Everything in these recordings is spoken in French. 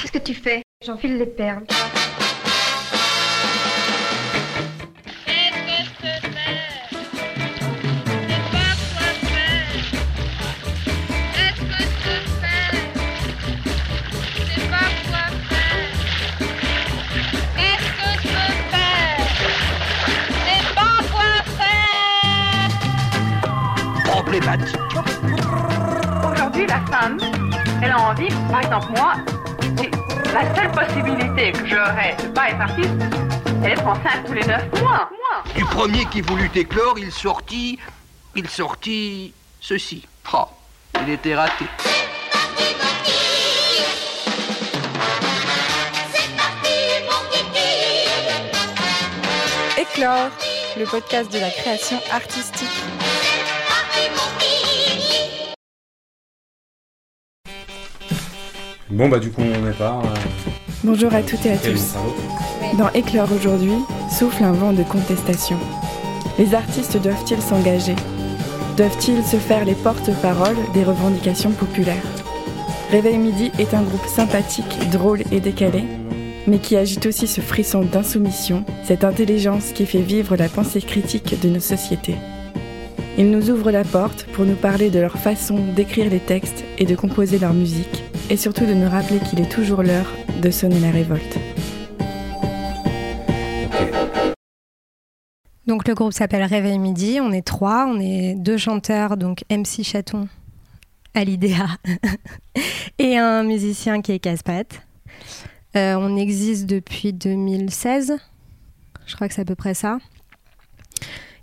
Qu'est-ce que tu fais? J'enfile les perles. Aujourd'hui, la femme, elle a envie, par exemple moi, la seule possibilité que j'aurais de pas être artiste, c'est d'être enceinte tous les neuf mois. Du premier qui voulut éclore, il sortit, il sortit ceci. Oh, il était raté. Éclore, le podcast de la création artistique. Bon bah du coup on est pas. Euh, Bonjour à toutes et à tous. Dans Éclore aujourd'hui, souffle un vent de contestation. Les artistes doivent-ils s'engager? Doivent-ils se faire les porte-paroles des revendications populaires? Réveil Midi est un groupe sympathique, drôle et décalé, mais qui agite aussi ce frisson d'insoumission, cette intelligence qui fait vivre la pensée critique de nos sociétés. Ils nous ouvrent la porte pour nous parler de leur façon d'écrire les textes et de composer leur musique, et surtout de nous rappeler qu'il est toujours l'heure de sonner la révolte. Donc le groupe s'appelle Réveil Midi, on est trois, on est deux chanteurs, donc MC Chaton, Alidea, et un musicien qui est Caspat. Euh, on existe depuis 2016, je crois que c'est à peu près ça.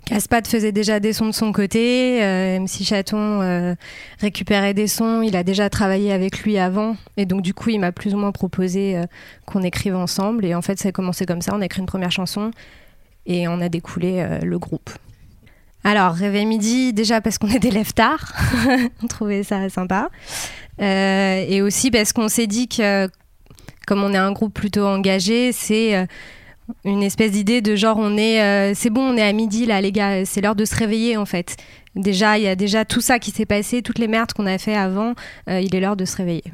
Caspat faisait déjà des sons de son côté, euh, MC Chaton euh, récupérait des sons, il a déjà travaillé avec lui avant, et donc du coup il m'a plus ou moins proposé euh, qu'on écrive ensemble, et en fait ça a commencé comme ça, on a écrit une première chanson, et on a découlé le groupe. Alors, Réveil Midi, déjà parce qu'on est des lève tard, on trouvait ça sympa, et aussi parce qu'on s'est dit que comme on est un groupe plutôt engagé, c'est une espèce d'idée de genre on est euh, c'est bon on est à midi là les gars c'est l'heure de se réveiller en fait. Déjà il y a déjà tout ça qui s'est passé toutes les merdes qu'on a fait avant euh, il est l'heure de se réveiller.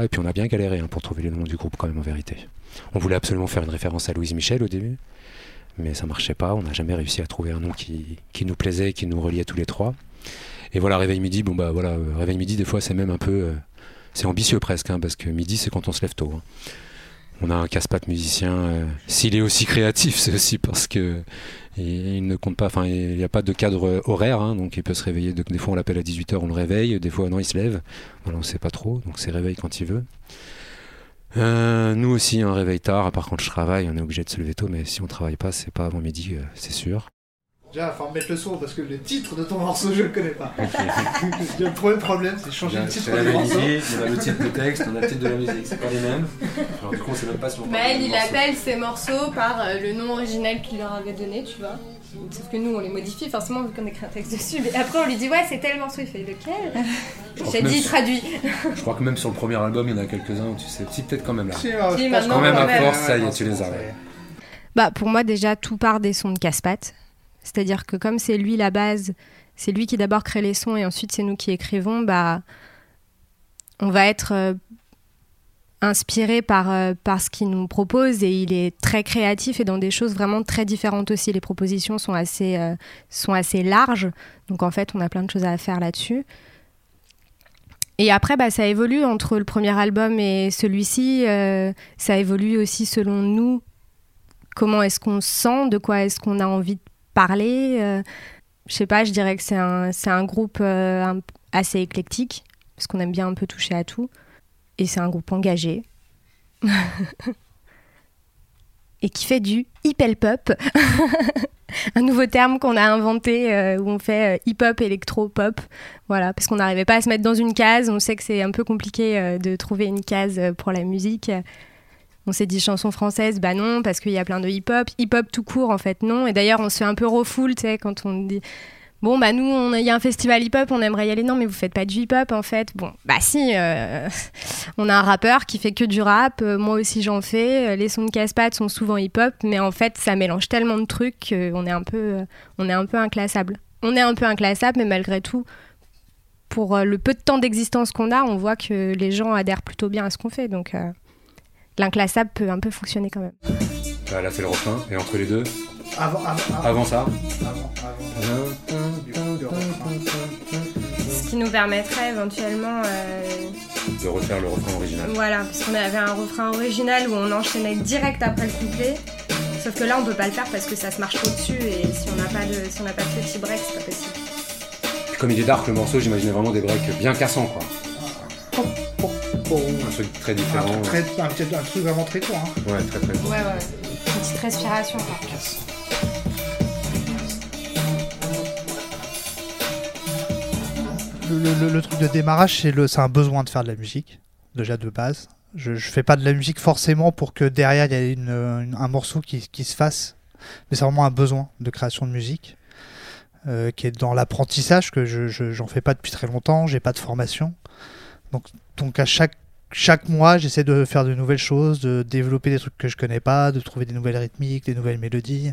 Et puis on a bien galéré hein, pour trouver le nom du groupe quand même en vérité. On voulait absolument faire une référence à Louise Michel au début mais ça marchait pas. On n'a jamais réussi à trouver un nom qui, qui nous plaisait qui nous reliait tous les trois. Et voilà réveil midi bon bah voilà euh, réveil midi des fois c'est même un peu c'est ambitieux presque hein, parce que midi c'est quand on se lève tôt hein on a un casse-patte musicien. Euh, s'il est aussi créatif, c'est aussi parce que il, ne compte pas. Enfin, il n'y a pas de cadre horaire, hein, donc il peut se réveiller. des fois, on l'appelle à 18h, on le réveille. Des fois, non, il se lève. On ne sait pas trop. Donc, c'est réveil quand il veut. Euh, nous aussi, un réveil tard. Par contre, je travaille, on est obligé de se lever tôt, mais si on travaille pas, c'est pas avant midi, euh, c'est sûr. Déjà, faut mettre le son parce que le titre de ton morceau, je le connais pas. le premier problème, c'est changer le titre de morceau. On a le titre de texte, on a le titre de la musique, c'est pas les mêmes. Alors du coup, on sait même pas si on Mais il appelle ses morceaux par euh, le nom original qu'il leur avait donné, tu vois. Sauf que nous, on les modifie forcément vu qu'on écrit un texte dessus. Mais après, on lui dit Ouais, c'est tel morceau. Il fait Lequel? J'ai dit traduit. Je crois que même sur le premier album, il y en a quelques-uns où tu sais. Si, peut-être quand même là. Si, quand même à force, ça y est, tu les as. Bah, pour moi, déjà, tout part des sons de casse-pattes. C'est-à-dire que comme c'est lui la base, c'est lui qui d'abord crée les sons et ensuite c'est nous qui écrivons, bah, on va être euh, inspiré par, euh, par ce qu'il nous propose et il est très créatif et dans des choses vraiment très différentes aussi. Les propositions sont assez, euh, sont assez larges, donc en fait on a plein de choses à faire là-dessus. Et après, bah, ça évolue entre le premier album et celui-ci. ça évolue aussi selon nous. Comment est-ce qu'on se sent? De quoi est-ce qu'on a envie de parler. Euh, je sais pas, je dirais que c'est un, un groupe euh, assez éclectique, parce qu'on aime bien un peu toucher à tout. Et c'est un groupe engagé. et qui fait du hip-hop. un nouveau terme qu'on a inventé euh, où on fait hip-hop, électro-pop. Voilà, parce qu'on n'arrivait pas à se mettre dans une case. On sait que c'est un peu compliqué de trouver une case pour la musique. On s'est dit chanson française, bah non, parce qu'il y a plein de hip-hop. Hip-hop tout court, en fait, non. Et d'ailleurs, on se fait un peu refoule, tu sais, quand on dit. Bon, bah nous, il y a un festival hip-hop, on aimerait y aller. Non, mais vous faites pas du hip-hop, en fait. Bon, bah si, euh, on a un rappeur qui fait que du rap. Euh, moi aussi, j'en fais. Les sons de casse sont souvent hip-hop, mais en fait, ça mélange tellement de trucs qu'on est un peu, est un peu inclassable. On est un peu inclassable, mais malgré tout, pour le peu de temps d'existence qu'on a, on voit que les gens adhèrent plutôt bien à ce qu'on fait. Donc l'inclassable peut un peu fonctionner quand même. Bah, là, c'est le refrain. Et entre les deux Avant, avant, Avant ça avant, avant. Du coup, le refrain. Ce qui nous permettrait éventuellement. De refaire le refrain original. Voilà, parce qu'on avait un refrain original où on enchaînait direct après le couplet. Sauf que là, on peut pas le faire parce que ça se marche trop dessus et si on n'a pas de, si on n'a pas de petit break, c'est pas possible. Puis comme il est dark le morceau, j'imaginais vraiment des breaks bien cassants quoi. Un truc très Un différent. truc, très, un, petit- un truc vraiment très court. Hein. Ouais, très très court. Ouais, ouais. Une petite respiration, quoi. Le, le- le truc de démarrage, c'est le- c'est un besoin de faire de la musique, déjà de base. Je, je fais pas de la musique forcément pour que derrière il y ait une- une- un morceau qui, qui se fasse, mais c'est vraiment un besoin de création de musique euh, qui est dans l'apprentissage que je je- j'en fais pas depuis très longtemps, j'ai pas de formation, donc à chaque chaque mois j'essaie de faire de nouvelles choses, de développer des trucs que je connais pas, de trouver des nouvelles rythmiques, des nouvelles mélodies.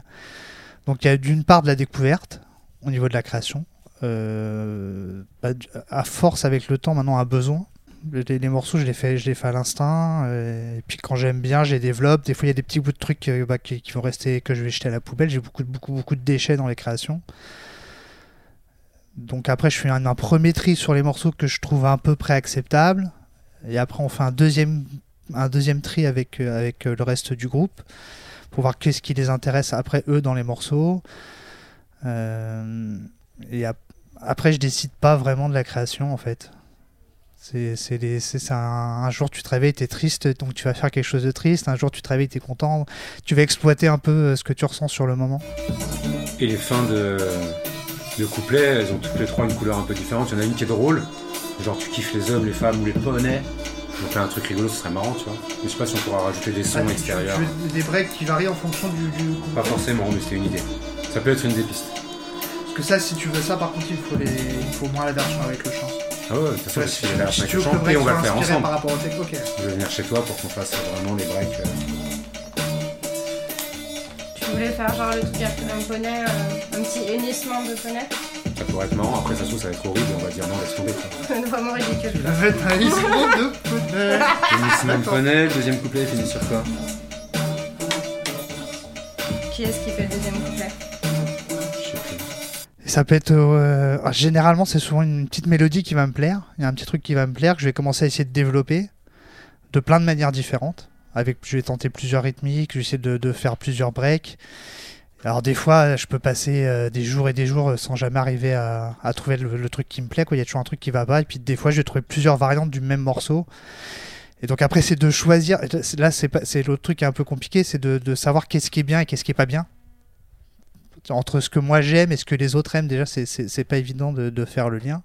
Donc il y a d'une part de la découverte au niveau de la création. Euh, bah, à force avec le temps maintenant un besoin les, les morceaux je les fais je les fais à l'instinct euh, et puis quand j'aime bien je les développe des fois il y a des petits bouts de trucs euh, bah, qui, qui vont rester que je vais jeter à la poubelle j'ai beaucoup beaucoup beaucoup de déchets dans les créations donc après je fais un, premier tri sur les morceaux que je trouve à peu près acceptables et après on fait un deuxième un deuxième tri avec euh, avec euh, le reste du groupe pour voir qu'est-ce qui les intéresse après eux dans les morceaux Euh, et ap- après, je décide pas vraiment de la création en fait. C'est un, un jour tu te réveilles, tu es triste, donc tu vas faire quelque chose de triste. Un jour tu te réveilles, tu es content. Tu vas exploiter un peu ce que tu ressens sur le moment. Et les fins de, de couplets, elles ont toutes les trois une couleur un peu différente. Il y en a une qui est drôle, genre tu kiffes les hommes, les femmes ou les poneys. Donc là, un truc rigolo, ce serait marrant, tu vois. Je sais pas si on pourra rajouter des sons Ah, extérieurs. tu- des breaks qui varient en fonction du. du Pas forcément, mais c'était une idée. Ça peut être une des pistes. Parce que ça, si tu veux ça, par contre, il faut, les... il faut moins la version avec le chant. Ah ouais, de toute façon, Ouais, si, si avec tu le veux que le chant break et on va le soit faire ensemble. par rapport au texte, ok. Je vais venir chez toi pour qu'on fasse vraiment les breaks. euh, Tu voulais faire genre le truc après un poney, euh, un petit hennissement de poney Ça pourrait être marrant. Après, ça se trouve, ça va être horrible et on va dire non, laisse tomber. Vraiment ridicule. Tu vas mettre un instrument de poney. Hennissement de poney, le deuxième couplet il finit sur quoi Qui est-ce qui fait le deuxième couplet Je sais plus. Et ça peut être. euh, ah, généralement, c'est souvent une petite mélodie qui va me plaire. Il y a un petit truc qui va me plaire que je vais commencer à essayer de développer de plein de manières différentes. Avec, je vais tenter plusieurs rythmiques, je vais essayer de, de faire plusieurs breaks. Alors des fois, je peux passer euh, des jours et des jours sans jamais arriver à, trouver le, truc qui me plaît. Il y a toujours un truc qui va pas. Et puis des fois, je vais trouver plusieurs variantes du même morceau. Et donc après, c'est de choisir. Là, c'est l'autre truc qui est un peu compliqué, c'est de, savoir qu'est-ce qui est bien et qu'est-ce qui est pas bien entre ce que moi j'aime et ce que les autres aiment, déjà, c'est- pas évident de, faire le lien.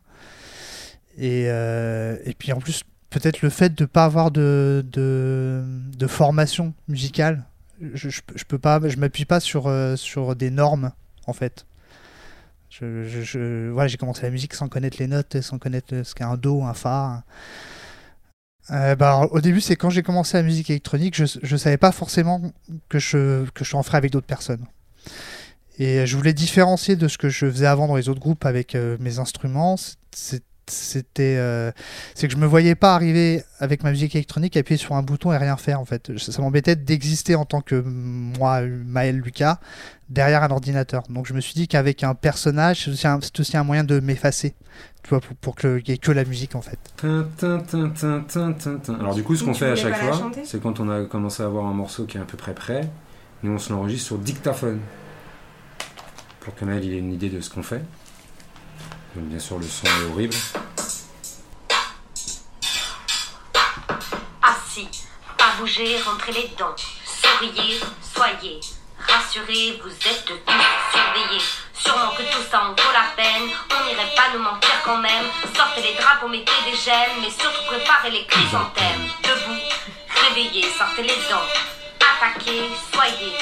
Et, euh, et puis en plus, peut-être le fait de pas avoir de, formation musicale, je, je, peux- pas, je m'appuie pas sur, euh, sur des normes, en fait. J'ai commencé la musique sans connaître les notes, sans connaître ce qu'est un do, un fa. Euh, bah, au début, c'est quand j'ai commencé la musique électronique, je, je savais pas forcément que je, que je en ferais avec d'autres personnes. Et je voulais différencier de ce que je faisais avant dans les autres groupes avec euh, mes instruments. C'était, euh, c'est que je me voyais pas arriver avec ma musique électronique, appuyer sur un bouton et rien faire en fait. Ça, ça m'embêtait d'exister en tant que moi, Maël Lucas, derrière un ordinateur. Donc je me suis dit qu'avec un personnage, c'est aussi un, c'est aussi un moyen de m'effacer, tu vois, pour, pour qu'il y ait que la musique en fait. Alors du coup, ce qu'on fait à chaque fois, c'est quand on a commencé à avoir un morceau qui est à peu près prêt, nous on se l'enregistre sur dictaphone. Pour que Maël il ait une idée de ce qu'on fait. Bien sûr le son est horrible. Assis, pas bouger, rentrez les dents. Souriez, soyez rassurés, vous êtes tous surveillés. Sûrement que tout ça en vaut la peine, on n'irait pas nous mentir quand même. Sortez les drapeaux, mettez des gemmes, mais surtout préparez les chrysanthèmes. Debout, réveillez, sortez les dents. Attaquez, soyez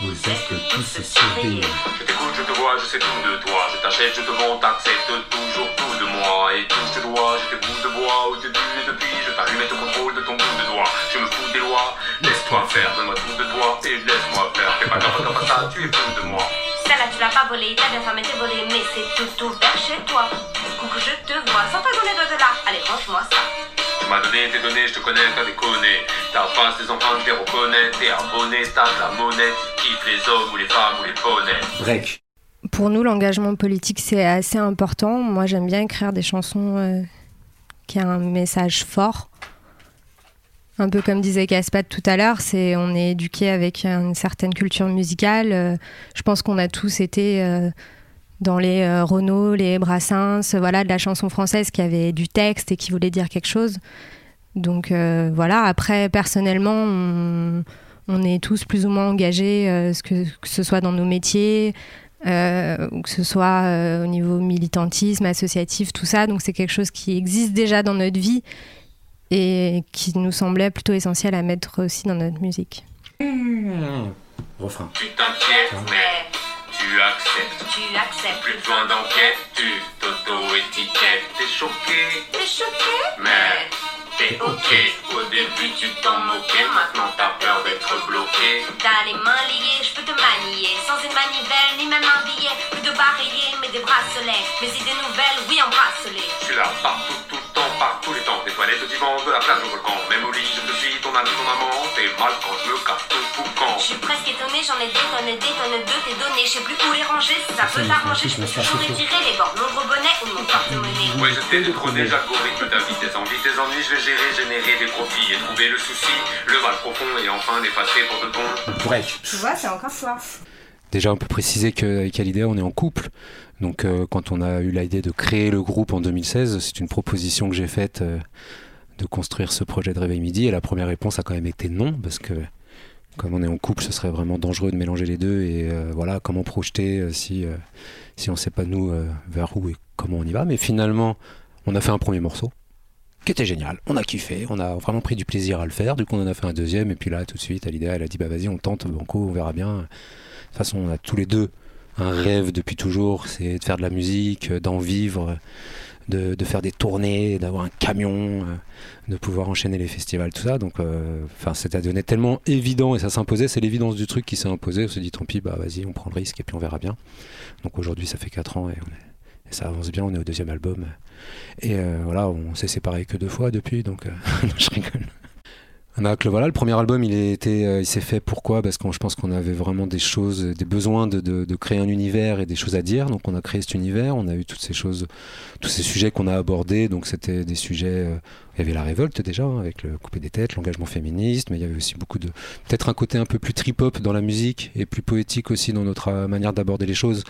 vous êtes tous surveillés. Je t'écoute, je te vois, je sais tout de toi. Je t'achète, je te vends, t'acceptes toujours tout de moi. Et tout je te dois, j'ai tes bouts de bois. Te dis et depuis, je t'allume et te contrôle de ton bout de doigt. Je me fous des lois, laisse-toi faire, donne-moi tout de toi et laisse-moi faire. Fais pas comme comme ça, tu es fou de moi. Celle-là tu tu l'as pas volé, t'as bien fermé tes volets, mais c'est tout ouvert chez toi. Coucou, je te vois, sans ta donner de là. Allez, range-moi ça. Tu m'as donné tes données, je te connais, t'as déconné. Ta face, les empreintes, t'es reconnais. T'es abonné, t'as de la monnaie. Tu kiffes les hommes ou les femmes ou les poneys. Break. Pour nous, l'engagement politique, c'est assez important. Moi, j'aime bien écrire des chansons euh, qui ont un message fort. Un peu comme disait Caspat tout à l'heure, c'est on est éduqué avec une certaine culture musicale. Euh, je pense qu'on a tous été euh, dans les euh, Renault, les Brassens, voilà, de la chanson française qui avait du texte et qui voulait dire quelque chose. Donc euh, voilà, après, personnellement, on, on est tous plus ou moins engagés, euh, ce que, que ce soit dans nos métiers, euh, ou que ce soit euh, au niveau militantisme, associatif, tout ça. Donc c'est quelque chose qui existe déjà dans notre vie et qui nous semblait plutôt essentiel à mettre aussi dans notre musique. Refrain. Tu t'inquiètes, mais tu acceptes. Tu acceptes. Plus besoin d'enquête, tu t'auto-étiquettes. T'es choqué, T'es choqué? Mais t'es ok. Au début, tu t'en moquais, maintenant t'as peur d'être bloqué. T'as les mains liées, je peux te manier Sans une manivelle, ni même un billet Plus de barillet, mais des bracelets Mes idées nouvelles, oui, Je suis là partout, tout le temps, par tous les temps. Des toilettes au divan, de la plage au volcan. Même au lit, je te suis, ton ami, ton amant. T'es mal quand je me casse ton boucan. Je suis presque étonnée, j'en ai des tonnes, des tonnes de tes données Je sais plus où les ranger, si ça peut t'arranger Je peux toujours étirer les bords, nombre bonnet ou mon porte-monnaie Ouais, je t'ai détrôné, j'algorithme ta vie, tes envies, tes ennuis, je vais gérer, générer des profits et trouver le souci, le mal profond et enfin l'effacer pour de bon. Break. Tu vois, c'est encore fort. Déjà, on peut préciser qu'avec Alidea, on est en couple. Donc, euh, quand on a eu l'idée de créer le groupe en 2016, c'est une proposition que j'ai faite euh, de construire ce projet de Réveil Midi. Et la première réponse a quand même été non, parce que comme on est en couple, ce serait vraiment dangereux de mélanger les deux. Et euh, voilà, comment projeter si, si on ne sait pas nous vers où et comment on y va. Mais finalement, on a fait un premier morceau qui était génial. On a kiffé, on a vraiment pris du plaisir à le faire. Du coup, on en a fait un deuxième. Et puis là, tout de suite, Alidea, elle a dit bah vas-y, on tente, Banco, on verra bien. De toute façon, on a tous les deux un rêve depuis toujours, c'est de faire de la musique, euh, d'en vivre, de, de faire des tournées, d'avoir un camion, euh, de pouvoir enchaîner les festivals, tout ça. Donc, euh, enfin, c'était devenu tellement évident et ça s'imposait. C'est l'évidence du truc qui s'est imposé. On s'est dit tant pis, bah vas-y, on prend le risque et puis on verra bien. Donc aujourd'hui, ça fait 4 ans et, ça avance bien. On est au deuxième album et euh, voilà, on s'est séparés que deux fois depuis. Donc, euh, je rigole. A que le- voilà, le premier album, il, euh, s'est fait pourquoi? Parce que je pense qu'on avait vraiment des choses, des besoins de créer un univers et des choses à dire. Donc on a créé cet univers, on a eu toutes ces choses, tous ces sujets qu'on a abordés. Donc c'était des sujets. euh, il y avait la révolte déjà, hein, avec le couper des têtes, l'engagement féministe, mais il y avait aussi beaucoup de. Peut-être un côté un peu plus trip-hop dans la musique et plus poétique aussi dans notre euh, manière d'aborder les choses.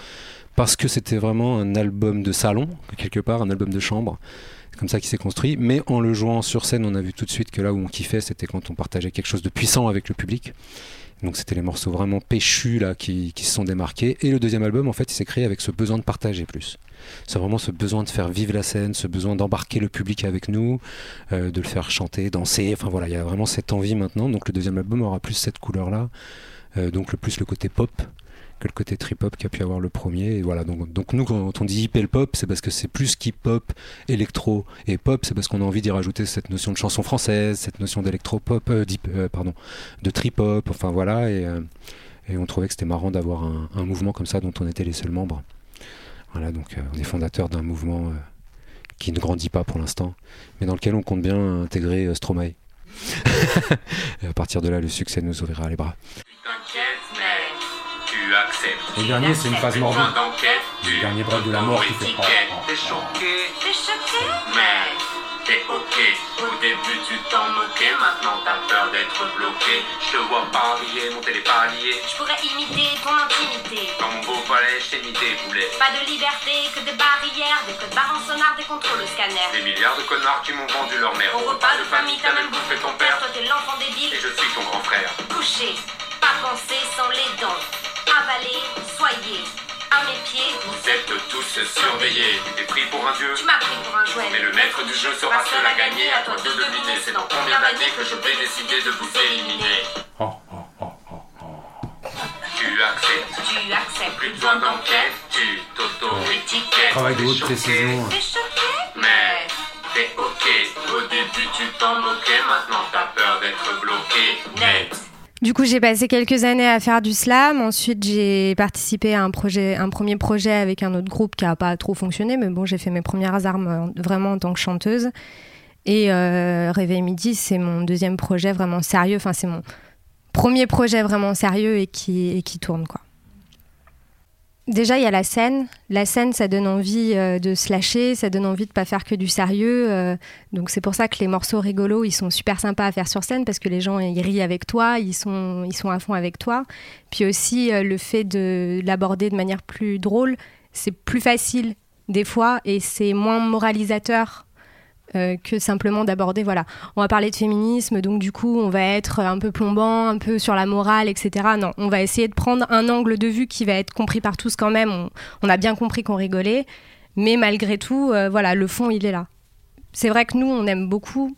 Parce que c'était vraiment un album de salon, quelque part, un album de chambre. Comme ça qu'il s'est construit. Mais en le jouant sur scène, on a vu tout de suite que là où on kiffait, c'était quand on partageait quelque chose de puissant avec le public. Donc c'était les morceaux vraiment péchus là qui, se sont démarqués. Et le deuxième album, en fait, il s'est créé avec ce besoin de partager plus. C'est vraiment ce besoin de faire vivre la scène, ce besoin d'embarquer le public avec nous, euh, de le faire chanter, danser. Enfin voilà, il y a vraiment cette envie maintenant. Donc le deuxième album aura plus cette couleur-là. Euh, donc le plus le côté pop que le côté trip-hop qu'a pu avoir le premier. Et voilà, donc, donc nous, quand on dit hip pop, c'est parce que c'est plus qu'hip-hop, électro et pop, c'est parce qu'on a envie d'y rajouter cette notion de chanson française, cette notion d'électro-pop, euh, euh, pardon, de trip-hop, enfin voilà, et, euh, et on trouvait que c'était marrant d'avoir un, mouvement comme ça dont on était les seuls membres. Voilà, donc on est fondateur d'un mouvement qui ne grandit pas pour l'instant, mais dans lequel on compte bien intégrer Stromae. et à partir de là, le succès nous ouvrira les bras. Le dernier, c'est une phase morbide. Le dernier break de la mort qui fait oh, oh, T'es choqué, T'es choqué mais t'es ok. Au début, tu t'en moquais, maintenant t'as peur d'être bloqué. Je te vois pas briller, monter les paliers. Je pourrais imiter ton intimité Dans mon beau palais, je t'ai mis des boulets. Pas de liberté, que des barrières Des codes barres en sonar, des contrôles au scanner Des milliards de connards qui m'ont vendu leur mère. Au repas de famille, t'as même bouffé ton père Toi t'es l'enfant débile Et je suis ton grand frère. Couché, pas penser sans les dents Avaler, soyez À mes pieds, Vous êtes tous surveillés. T'es pris pour un dieu. tu m'as pris pour un jouet Mais le maître du jeu sera seul à gagner. À toi de deviner. C'est dans combien d'années que je vais décider de vous éliminer. Tu acceptes. Tu acceptes Plus besoin d'enquête. Tu t'auto-étiquettes. Travail de T'es haute choqué, précision. T'es choqué? Mais t'es ok. Au début, tu t'en moquais. Maintenant, t'as peur d'être bloqué. Net. Du coup, j'ai passé quelques années à faire du slam. Ensuite, j'ai participé à un premier projet avec un autre groupe qui a pas trop fonctionné, mais bon, j'ai fait mes premières armes vraiment en tant que chanteuse. Et euh, Réveil Midi, c'est mon deuxième projet vraiment sérieux. Enfin, c'est mon premier projet vraiment sérieux et qui, et qui tourne, quoi. Déjà, il y a la scène. La scène, ça donne envie euh, de se lâcher, ça donne envie de pas faire que du sérieux. Euh. donc c'est pour ça que les morceaux rigolos, ils sont super sympas à faire sur scène parce que les gens ils rient avec toi, ils sont ils sont à fond avec toi. Puis aussi euh, le fait de l'aborder de manière plus drôle, c'est plus facile des fois et c'est moins moralisateur euh, que simplement d'aborder, voilà, on va parler de féminisme, donc du coup on va être un peu plombant, un peu sur la morale, etc. Non, on va essayer de prendre un angle de vue qui va être compris par tous quand même. On, a bien compris qu'on rigolait, mais malgré tout, euh, voilà, le fond il est là. C'est vrai que nous on aime beaucoup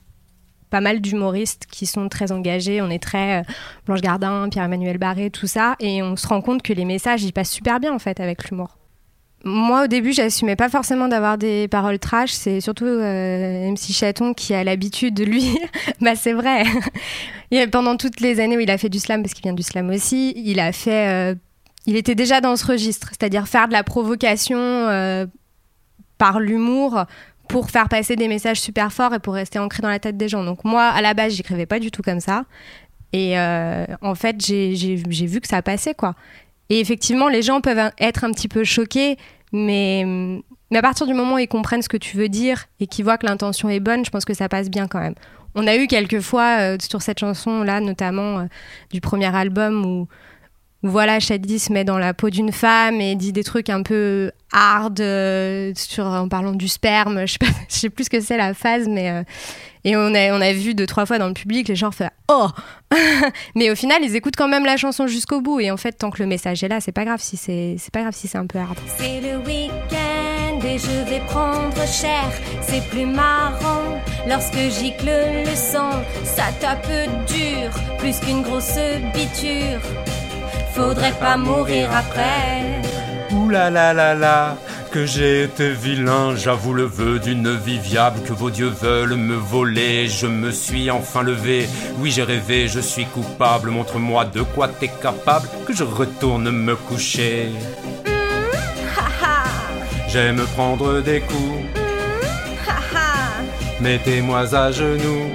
pas mal d'humoristes qui sont très engagés. On est très euh, Blanche Gardin, Pierre-Emmanuel Barré, tout ça, et on se rend compte que les messages ils passent super bien en fait avec l'humour moi, au début, j'assumais pas forcément d'avoir des paroles trash. C'est surtout euh, MC Chaton qui a l'habitude de lui. bah, c'est vrai. pendant toutes les années où il a fait du slam, parce qu'il vient du slam aussi, il a fait. Euh, il était déjà dans ce registre, c'est-à-dire faire de la provocation euh, par l'humour pour faire passer des messages super forts et pour rester ancré dans la tête des gens. Donc moi, à la base, j'écrivais pas du tout comme ça. Et en fait, j'ai vu que ça passait, quoi. Et effectivement, les gens peuvent être un petit peu choqués, mais, à partir du moment où ils comprennent ce que tu veux dire et qu'ils voient que l'intention est bonne, je pense que ça passe bien quand même. On a eu quelques fois euh, sur cette chanson-là, notamment euh, du premier album, où, voilà, Shady se met dans la peau d'une femme et dit des trucs un peu hard euh, sur, en parlant du sperme. Je sais, plus ce que c'est la phase, mais et on a, on a vu deux, trois fois dans le public, les gens font Oh Mais au final, ils écoutent quand même la chanson jusqu'au bout. Et en fait, tant que le message est là, c'est pas grave si c'est, c'est pas grave si c'est un peu hard. C'est le week-end et je vais prendre cher. C'est plus marrant lorsque gicle le sang. Ça tape dur, plus qu'une grosse biture. Faudrait pas mourir après. Ouh là là là là que j'ai été vilain, j'avoue le vœu d'une vie viable que vos dieux veulent me voler. Je me suis enfin levé, oui j'ai rêvé, je suis coupable. Montre-moi de quoi t'es capable, que je retourne me coucher. J'aime prendre des coups. Mettez-moi à genoux.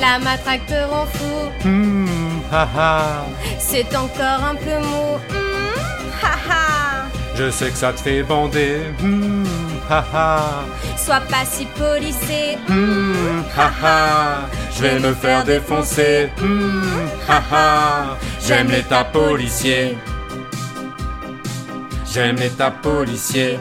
La matraque te rend fou. C'est encore un peu mou. Je sais que ça te fait bander. Mmh, Sois pas si policé. Mmh, Je vais me faire défoncer. Mmh, J'aime l'état policier. J'aime l'état policier.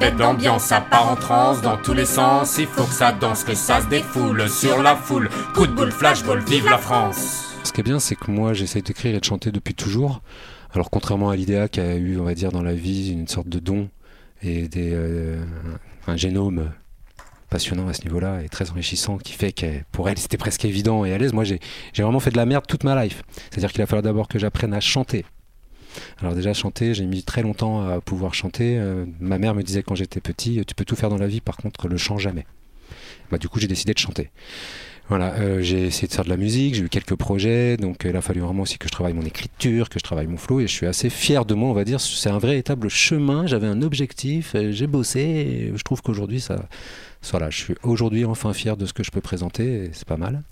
Bête d'ambiance, ça part en transe dans tous les sens. Il faut que ça danse, que ça se défoule sur la foule. Coup de boule, flashball, vive la France! Ce qui est bien, c'est que moi, j'essaie d'écrire et de chanter depuis toujours. Alors, contrairement à l'IDEA qui a eu, on va dire, dans la vie, une sorte de don et euh, un génome passionnant à ce niveau-là et très enrichissant qui fait que pour elle c'était presque évident et à l'aise. Moi j'ai vraiment fait de la merde toute ma life. C'est-à-dire qu'il a fallu d'abord que j'apprenne à chanter. Alors déjà chanter, j'ai mis très longtemps à pouvoir chanter. Euh, ma mère me disait quand j'étais petit, tu peux tout faire dans la vie, par contre le chant jamais. Bah, du coup j'ai décidé de chanter. Voilà, euh, j'ai essayé de faire de la musique, j'ai eu quelques projets, donc euh, il a fallu vraiment aussi que je travaille mon écriture, que je travaille mon flow, et je suis assez fier de moi, on va dire. C'est un véritable chemin, j'avais un objectif, euh, j'ai bossé, et je trouve qu'aujourd'hui, ça, voilà, je suis aujourd'hui enfin fier de ce que je peux présenter, c'est pas mal.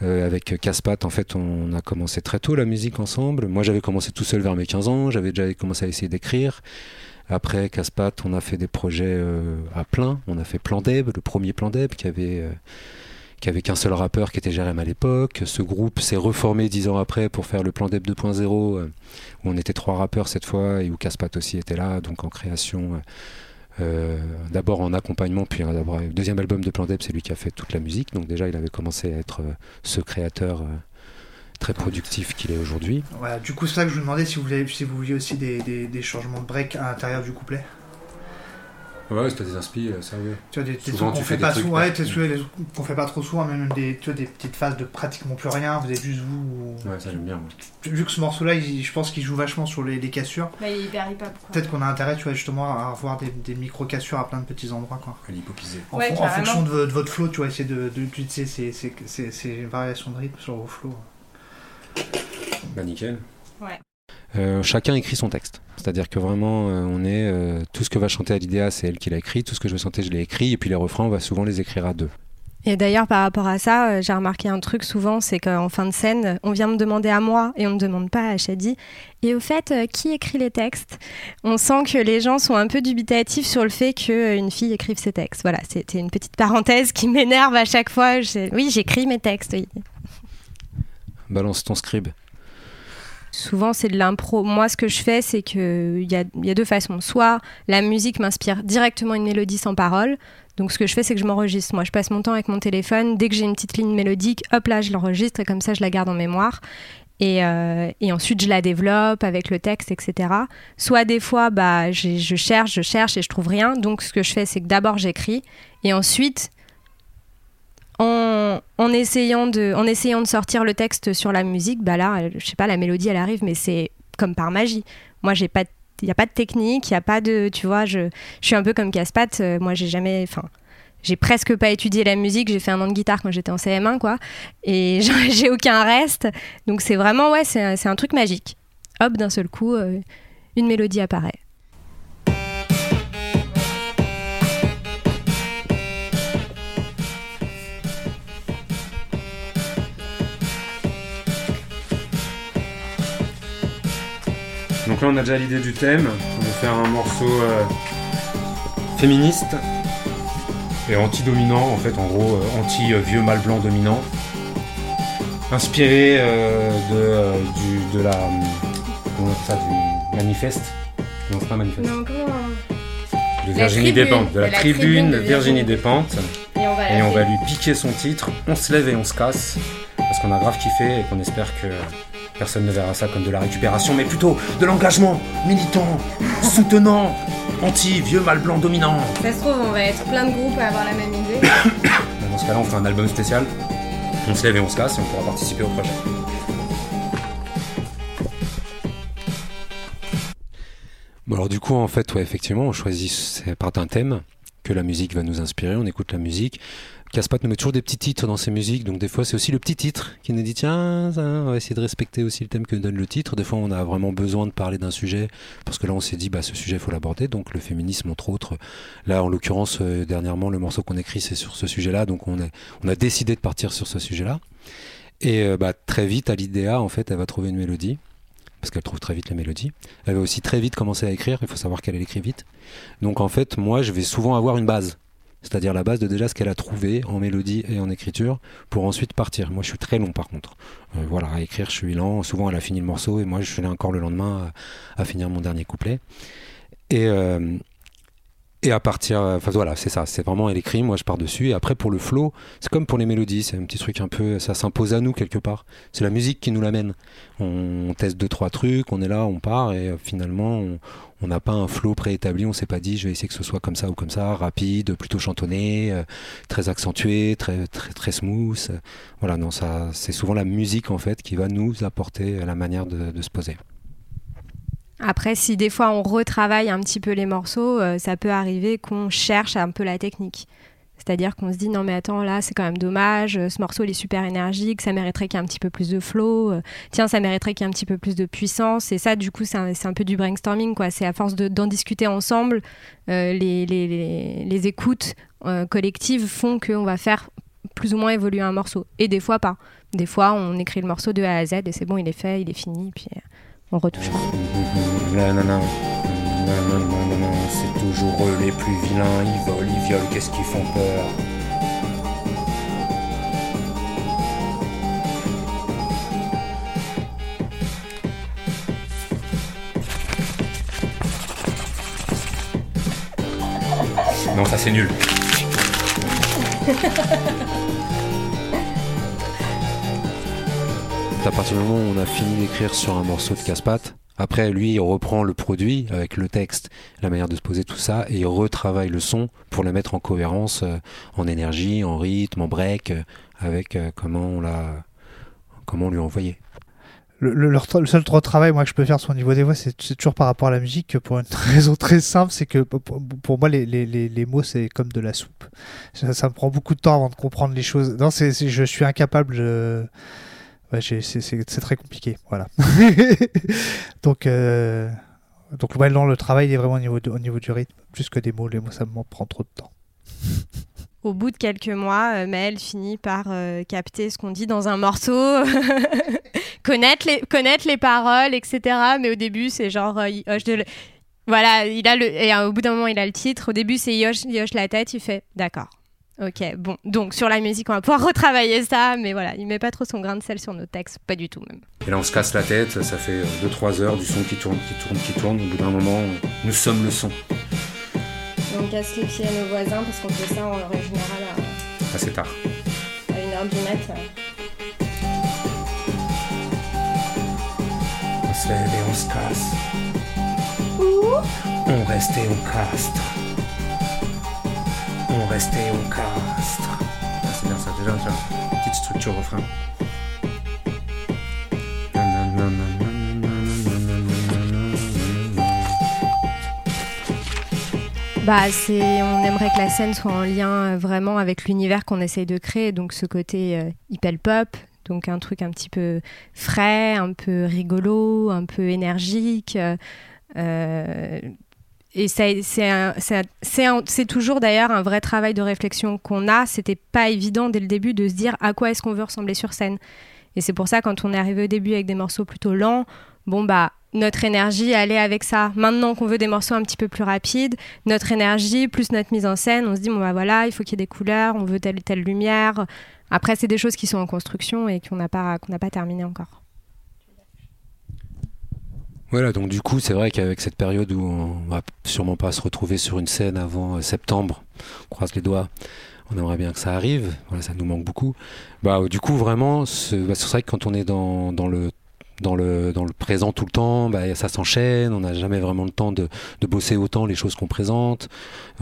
avec Caspat, en fait, on a commencé très tôt la musique ensemble. Moi, j'avais commencé tout seul vers mes 15 ans, j'avais déjà commencé à essayer d'écrire. Après Caspat, on a fait des projets à plein. On a fait Plan Deb, le premier Plan Deb qui avait qui avait qu'un seul rappeur qui était Jérém à l'époque. Ce groupe s'est reformé dix ans après pour faire le plan Deb 2.0, euh, où on était trois rappeurs cette fois et où Caspat aussi était là, donc en création. Euh, euh, d'abord en accompagnement, puis d'abord le deuxième album de Plan Deb, c'est lui qui a fait toute la musique. Donc déjà, il avait commencé à être ce créateur très productif qu'il est aujourd'hui. du coup, c'est ça que je vous demandais si vous, vouliez aussi des changements de break à l'intérieur du couplet. Ouais, si t'as des inspi, euh, ça, ouais. Tu vois, des, des Souvent, trucs tu qu'on fais fait des pas trucs ouais, pas- trucs qu'on fait pas trop souvent, même des, tu vois, des petites phases de pratiquement plus rien, vous êtes juste vous. ou- Ouais, ça j'aime bien. moi. Vu que ce morceau-là, il- je pense qu'il joue vachement sur les, les cassures. Bah, il est hyper hip-hop. Peut-être qu'on a intérêt, tu vois, justement, à avoir des, des micro-cassures à plein de petits endroits, quoi. À l'hypopisé. En, Ouais, en fonction de, vo- de votre flow, tu vois, essayer de- de- d'utiliser ces, ces, ces, ces variations de rythme sur vos flows. Bah, nickel. Euh, chacun écrit son texte. C'est-à-dire que vraiment, euh, on est euh, tout ce que va chanter Alidea, c'est elle qui l'a écrit. Tout ce que je vais chanter, je l'ai écrit. Et puis les refrains, on va souvent les écrire à deux. Et d'ailleurs, par rapport à ça, j'ai remarqué un truc souvent, c'est qu'en fin de scène, on vient me demander à moi et on ne demande pas à Shadi. Et au fait, qui écrit les textes? On sent que les gens sont un peu dubitatifs sur le fait qu'une fille écrive ses textes. Voilà, c'était une petite parenthèse qui m'énerve à chaque fois. Oui, j'écris mes textes. oui. Balance ton scribe. Souvent, c'est de l'impro. Moi, ce que je fais, c'est qu'il y a, y a deux façons. Soit la musique m'inspire directement une mélodie sans parole. Donc, ce que je fais, c'est que je m'enregistre. Moi, je passe mon temps avec mon téléphone. Dès que j'ai une petite ligne mélodique, hop là, je l'enregistre et comme ça, je la garde en mémoire. Et, euh, et ensuite, je la développe avec le texte, etc. Soit des fois, bah, je cherche, je cherche et je trouve rien. Donc, ce que je fais, c'est que d'abord, j'écris. Et ensuite, en, essayant de, en essayant de sortir le texte sur la musique, bah là, je sais pas, la mélodie, elle arrive, mais c'est comme par magie. Moi, j'ai pas, il y a pas de technique, il y a pas de, tu vois, je, je suis un peu comme Caspat. euh, moi, j'ai jamais, enfin, j'ai presque pas étudié la musique. J'ai fait un an de guitare quand j'étais en CM1, quoi, et j'ai aucun reste. Donc c'est vraiment, ouais, c'est un truc magique. Hop, d'un seul coup, euh, une mélodie apparaît. Donc là, on a déjà l'idée du thème. On va faire un morceau euh, féministe et anti-dominant, en fait, en gros, euh, anti-vieux mâle blanc dominant. Inspiré euh, de, euh, du, de la. Comment on appelle ça Du manifeste Non, c'est pas un manifeste. De Virginie Despentes. De la tribune de Virginie. Despentes. Et on va, Et on va lui piquer son titre. On se lève et on se casse. Parce qu'on a grave kiffé et qu'on espère que personne ne verra ça comme de la récupération, mais plutôt de l'engagement militant, soutenant, anti-vieux mâle blanc dominant. Ça se trouve, on va être plein de groupes à avoir la même idée. Dans ce cas-là, on fait un album spécial. On se lève et on se casse et on pourra participer au projet. Bon, alors du coup, en fait, ouais, effectivement, on choisit c'est part d'un thème que la musique va nous inspirer. On écoute la musique. Caspat nous met toujours des petits titres dans ses musiques, donc des fois c'est aussi le petit titre qui nous dit tiens, on va essayer de respecter aussi le thème que donne le titre. Des fois, on a vraiment besoin de parler d'un sujet parce que là, on s'est dit bah ce sujet faut l'aborder. Donc le féminisme entre autres. Là, en l'occurrence, euh, dernièrement, le morceau qu'on écrit c'est sur ce sujet-là, donc on est, on a décidé de partir sur ce sujet-là. Et euh, bah, très vite, à l'idéa, en fait, elle va trouver une mélodie parce qu'elle trouve très vite la mélodie. Elle va aussi très vite commencer à écrire, il faut savoir qu'elle elle écrit vite. Donc en fait, moi, je vais souvent avoir une base, c'est-à-dire la base de déjà ce qu'elle a trouvé en mélodie et en écriture, pour ensuite partir. Moi, je suis très long par contre. Euh, voilà, à écrire, je suis lent. Souvent, elle a fini le morceau et moi, je suis là encore le lendemain à, finir mon dernier couplet. Et, euh, et à partir, enfin voilà, c'est ça, c'est vraiment elle écrit, moi je pars dessus. Et après pour le flow, c'est comme pour les mélodies, c'est un petit truc un peu, ça s'impose à nous quelque part. C'est la musique qui nous l'amène. On, on teste deux trois trucs, on est là, on part et euh, finalement on n'a pas un flow préétabli, on s'est pas dit je vais essayer que ce soit comme ça ou comme ça, rapide, plutôt chantonné, euh, très accentué, très très très smooth. Euh, Voilà, non ça, c'est souvent la musique en fait qui va nous apporter la manière de, de se poser. Après, si des fois on retravaille un petit peu les morceaux, euh, ça peut arriver qu'on cherche un peu la technique. C'est-à-dire qu'on se dit non mais attends là c'est quand même dommage, euh, ce morceau il est super énergique, ça mériterait qu'il y ait un petit peu plus de flow, euh, tiens ça mériterait qu'il y ait un petit peu plus de puissance et ça du coup c'est un, peu du brainstorming quoi, c'est à force de- d'en discuter ensemble, les, écoutes collectives font qu'on va faire plus ou moins évoluer un morceau et des fois pas. Des fois on écrit le morceau de A à Z et c'est bon il est fait, il est fini on retouche pas. Non, non, non. Non, non, non, non, non, c'est toujours eux les plus vilains. Ils volent, ils violent, qu'est-ce qu'ils font peur? Non, ça c'est nul. À partir du moment où on a fini d'écrire sur un morceau de casse-pattes, Après, lui, il reprend le produit avec le texte, la manière de se poser tout ça, et il retravaille le son pour le mettre en cohérence, euh, en énergie, en rythme, en break, euh, avec euh, comment on l'a, comment on lui a envoyé. Le, le, le seul travail moi que je peux faire sur le niveau des voix, c'est toujours par rapport à la musique, pour une raison très simple, c'est que pour, moi les, mots c'est comme de la soupe. Ça, me prend beaucoup de temps avant de comprendre les choses. Non, c'est je suis incapable. C'est très compliqué. Voilà. donc, euh, donc ouais, non, le travail est vraiment au niveau, au niveau du rythme, plus que des mots. Les mots, ça me prend trop de temps. Au bout de quelques mois, euh, Maëlle finit par euh, capter ce qu'on dit dans un morceau, connaître, les, paroles, etc. Mais au début, c'est genre, il hoche de voilà, il a le, et au bout d'un moment, il a le titre. Au début, c'est il il hoche la tête, il fait d'accord. Ok, bon, donc sur la musique, on va pouvoir retravailler ça, mais voilà, il met pas trop son grain de sel sur nos textes, pas du tout même. Et là, on se casse la tête, ça fait 2-3 heures du son qui tourne, qui tourne, qui tourne. Au bout d'un moment, nous sommes le son. on casse les pieds à nos voisins parce qu'on fait ça en règle générale à... Assez tard. À une heure du mat. On se lève et on se casse. Ouh. On reste et on caste on restait au castre. Ah, c'est bien ça, déjà, tiens, petite structure refrain. Bah, c'est, on aimerait que la scène soit en lien euh, vraiment avec l'univers qu'on essaye de créer, donc ce côté euh, hyper pop, donc un truc un petit peu frais, un peu rigolo, un peu énergique. Euh, et c'est toujours d'ailleurs un vrai travail de réflexion qu'on a. C'était pas évident dès le début de se dire à quoi est-ce qu'on veut ressembler sur scène. Et c'est pour ça quand on est arrivé au début avec des morceaux plutôt lents, bon bah notre énergie allait avec ça. Maintenant qu'on veut des morceaux un petit peu plus rapides, notre énergie plus notre mise en scène, on se dit bon bah voilà, il faut qu'il y ait des couleurs, on veut telle et telle lumière. Après c'est des choses qui sont en construction et qu'on n'a pas qu'on n'a pas terminé encore. Voilà, donc du coup, c'est vrai qu'avec cette période où on va sûrement pas se retrouver sur une scène avant euh, septembre, on croise les doigts, on aimerait bien que ça arrive, voilà, ça nous manque beaucoup. Bah, du coup, vraiment, bah, c'est vrai que quand on est dans, dans le dans le, dans le présent tout le temps, bah, ça s'enchaîne, on n'a jamais vraiment le temps de, de bosser autant les choses qu'on présente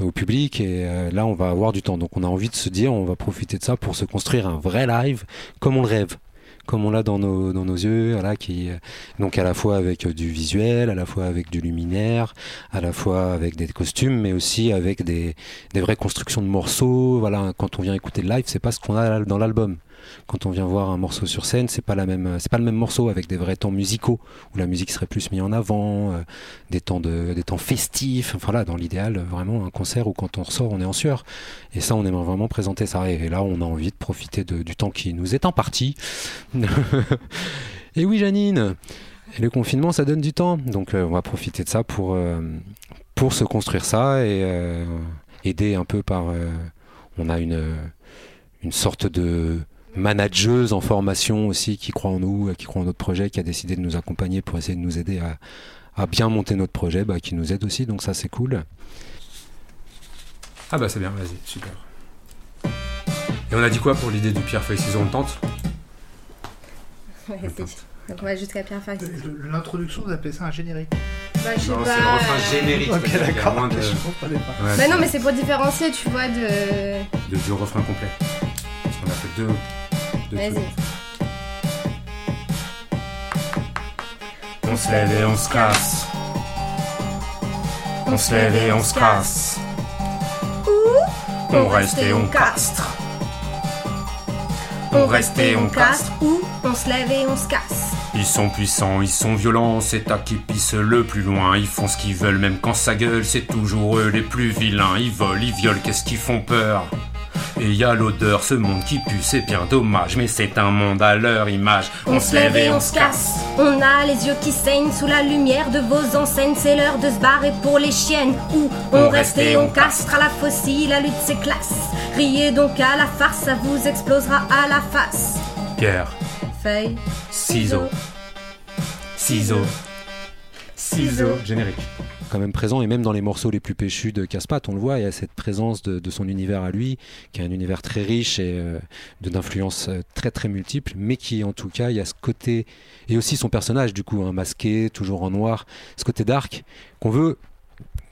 euh, au public, et euh, là on va avoir du temps. Donc on a envie de se dire, on va profiter de ça pour se construire un vrai live comme on le rêve comme on l'a dans nos, dans nos yeux, voilà, qui, donc à la fois avec euh, du visuel, à la fois avec du luminaire, à la fois avec des costumes, mais aussi avec des, des vraies constructions de morceaux. Voilà, quand on vient écouter le live, c'est pas ce qu'on a dans l'album quand on vient voir un morceau sur scène, c'est pas la même, c'est pas le même morceau avec des vrais temps musicaux où la musique serait plus mise en avant, euh, des temps de, des temps festifs. Enfin là, dans l'idéal, vraiment un concert où quand on ressort, on est en sueur. Et ça, on aimerait vraiment présenter ça. Et là, on a envie de profiter du temps qui nous est imparti. et oui, Janine. Le confinement, ça donne du temps. Donc, euh, on va profiter de ça pour, euh, pour se construire ça et aider un peu par. on a une, une sorte de manageuse en formation aussi qui croit en nous, qui croit en notre projet, qui a décidé de nous accompagner pour essayer de nous aider à, à bien monter notre projet, bah, qui nous aide aussi, donc ça c'est cool. Ah bah c'est bien, vas-y, super. Et on a dit quoi pour l'idée du pierre feuille ciseaux on tente? Donc on va jusqu'à pierre feuille L'introduction, vous appelez ça un générique bah, je sais non, pas. c'est le refrain générique. Ok, d'accord. De... Ouais, bah non, mais c'est pour différencier, tu vois, de. de du refrain complet. Parce qu'on a fait deux. On se lève et on se casse. On se lève et on se casse. On reste et on castre. On reste et on castre. Ou on se lève et on se casse. Ils sont puissants, ils sont violents, c'est à qui pisse le plus loin. Ils font ce qu'ils veulent, même quand ça gueule, c'est toujours eux les plus vilains. Ils volent, ils violent, qu'est-ce qu'ils font peur? Et y a l'odeur, ce monde qui pue, c'est bien dommage, mais c'est un monde à leur image. On, se lève et on se casse. On a les yeux qui saignent sous la lumière de vos enseignes. C'est l'heure de se barrer pour les chiennes. Ou on, reste et on castre à la fossile, la lutte c'est classe. Riez donc à la farce, ça vous explosera à la face. Pierre, feuille, ciseaux, ciseaux, ciseaux, générique quand même présent et même dans les morceaux les plus péchus de Caspat, on le voit, il y a cette présence de, son univers à lui, qui est un univers très riche et euh, d'influences euh, très très multiples, mais qui en tout cas, il y a ce côté, et aussi son personnage du coup, un masqué, toujours en noir, ce côté dark qu'on veut,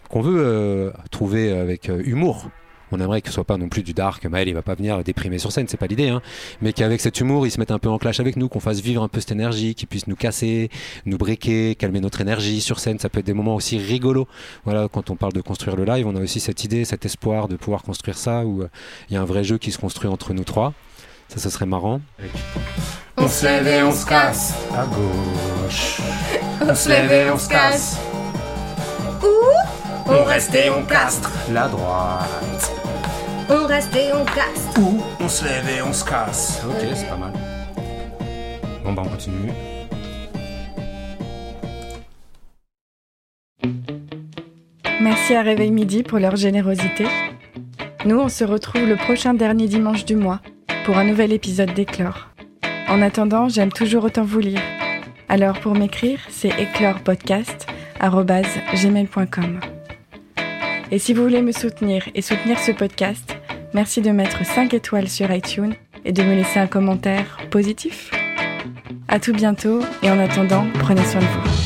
qu'on veut euh, trouver avec humour on aimerait que ce soit pas non plus du dark, Maël il va pas venir déprimer sur scène, c'est pas l'idée, hein. mais qu'avec cet humour il se mette un peu en clash avec nous, qu'on fasse vivre un peu cette énergie, qu'il puisse nous casser, nous briquer, calmer notre énergie sur scène, ça peut être des moments aussi rigolos. Voilà, quand on parle de construire le live, on a aussi cette idée, cet espoir de pouvoir construire ça, où euh, il y a un vrai jeu qui se construit entre nous trois. Ça, ce serait marrant. On se lève et on se casse à gauche. On se lève et on se casse. Où On reste et on castre la droite. On reste et on casse. Ou on se lève et on se casse. Ok, c'est pas mal. Bon bah on continue. Merci à Réveil Midi pour leur générosité. Nous, on se retrouve le prochain dernier dimanche du mois pour un nouvel épisode d'Éclore. En attendant, j'aime toujours autant vous lire. Alors pour m'écrire, c'est éclorepodcast.gmail.com. Et si vous voulez me soutenir et soutenir ce podcast, Merci de mettre 5 étoiles sur iTunes et de me laisser un commentaire positif. À tout bientôt et en attendant, prenez soin de vous.